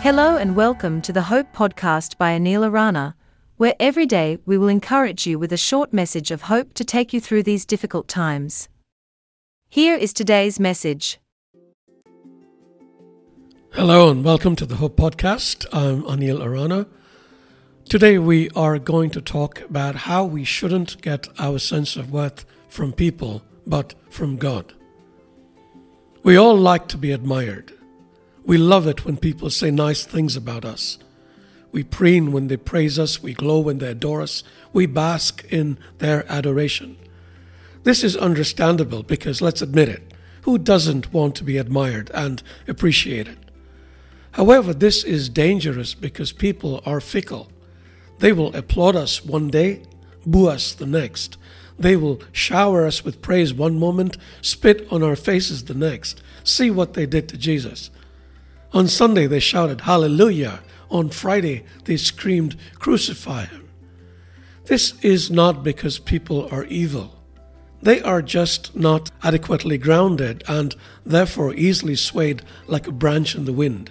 Hello and welcome to the Hope Podcast by Anil Arana, where every day we will encourage you with a short message of hope to take you through these difficult times. Here is today's message. Hello and welcome to the Hope Podcast. I'm Anil Arana. Today we are going to talk about how we shouldn't get our sense of worth from people, but from God. We all like to be admired. We love it when people say nice things about us. We preen when they praise us, we glow when they adore us, we bask in their adoration. This is understandable because, let's admit it, who doesn't want to be admired and appreciated? However, this is dangerous because people are fickle. They will applaud us one day, boo us the next. They will shower us with praise one moment, spit on our faces the next. See what they did to Jesus. On Sunday, they shouted, Hallelujah. On Friday, they screamed, Crucify him. This is not because people are evil. They are just not adequately grounded and therefore easily swayed like a branch in the wind.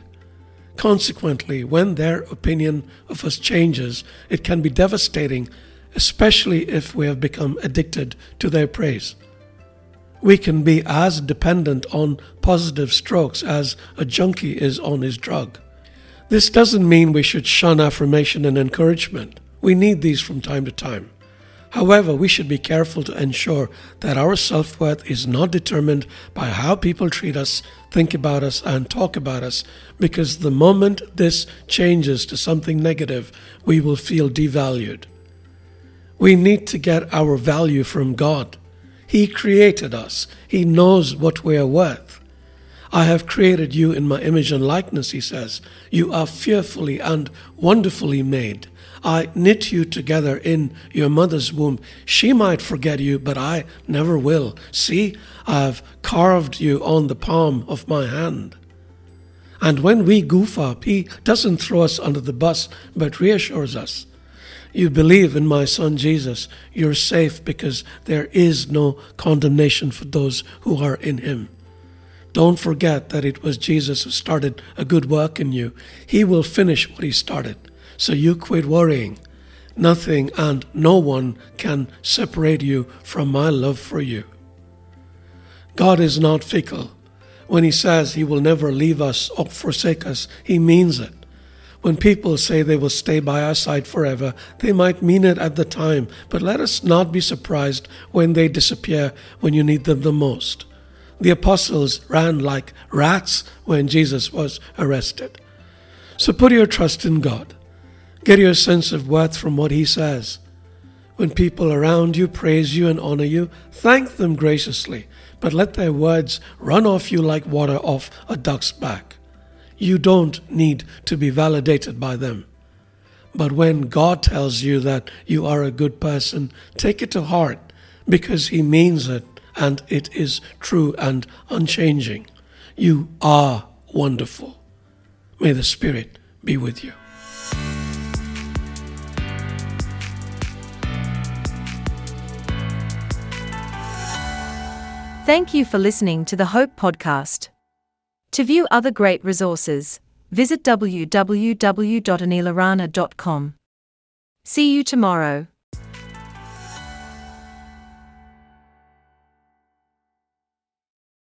Consequently, when their opinion of us changes, it can be devastating, especially if we have become addicted to their praise we can be as dependent on positive strokes as a junkie is on his drug. This doesn't mean we should shun affirmation and encouragement. We need these from time to time. However, we should be careful to ensure that our self worth is not determined by how people treat us, think about us, and talk about us, because the moment this changes to something negative, we will feel devalued. We need to get our value from God. He created us. He knows what we are worth. I have created you in my image and likeness, he says. You are fearfully and wonderfully made. I knit you together in your mother's womb. She might forget you, but I never will. See, I have carved you on the palm of my hand. And when we goof up, he doesn't throw us under the bus, but reassures us you believe in my Son Jesus, you're safe because there is no condemnation for those who are in Him. Don't forget that it was Jesus who started a good work in you. He will finish what He started. So you quit worrying. Nothing and no one can separate you from my love for you. God is not fickle. When He says He will never leave us or forsake us, He means it. When people say they will stay by our side forever, they might mean it at the time, but let us not be surprised when they disappear when you need them the most. The apostles ran like rats when Jesus was arrested. So put your trust in God. Get your sense of worth from what He says. When people around you praise you and honor you, thank them graciously, but let their words run off you like water off a duck's back. You don't need to be validated by them. But when God tells you that you are a good person, take it to heart because He means it and it is true and unchanging. You are wonderful. May the Spirit be with you. Thank you for listening to the Hope Podcast. To view other great resources, visit www.anilarana.com. See you tomorrow.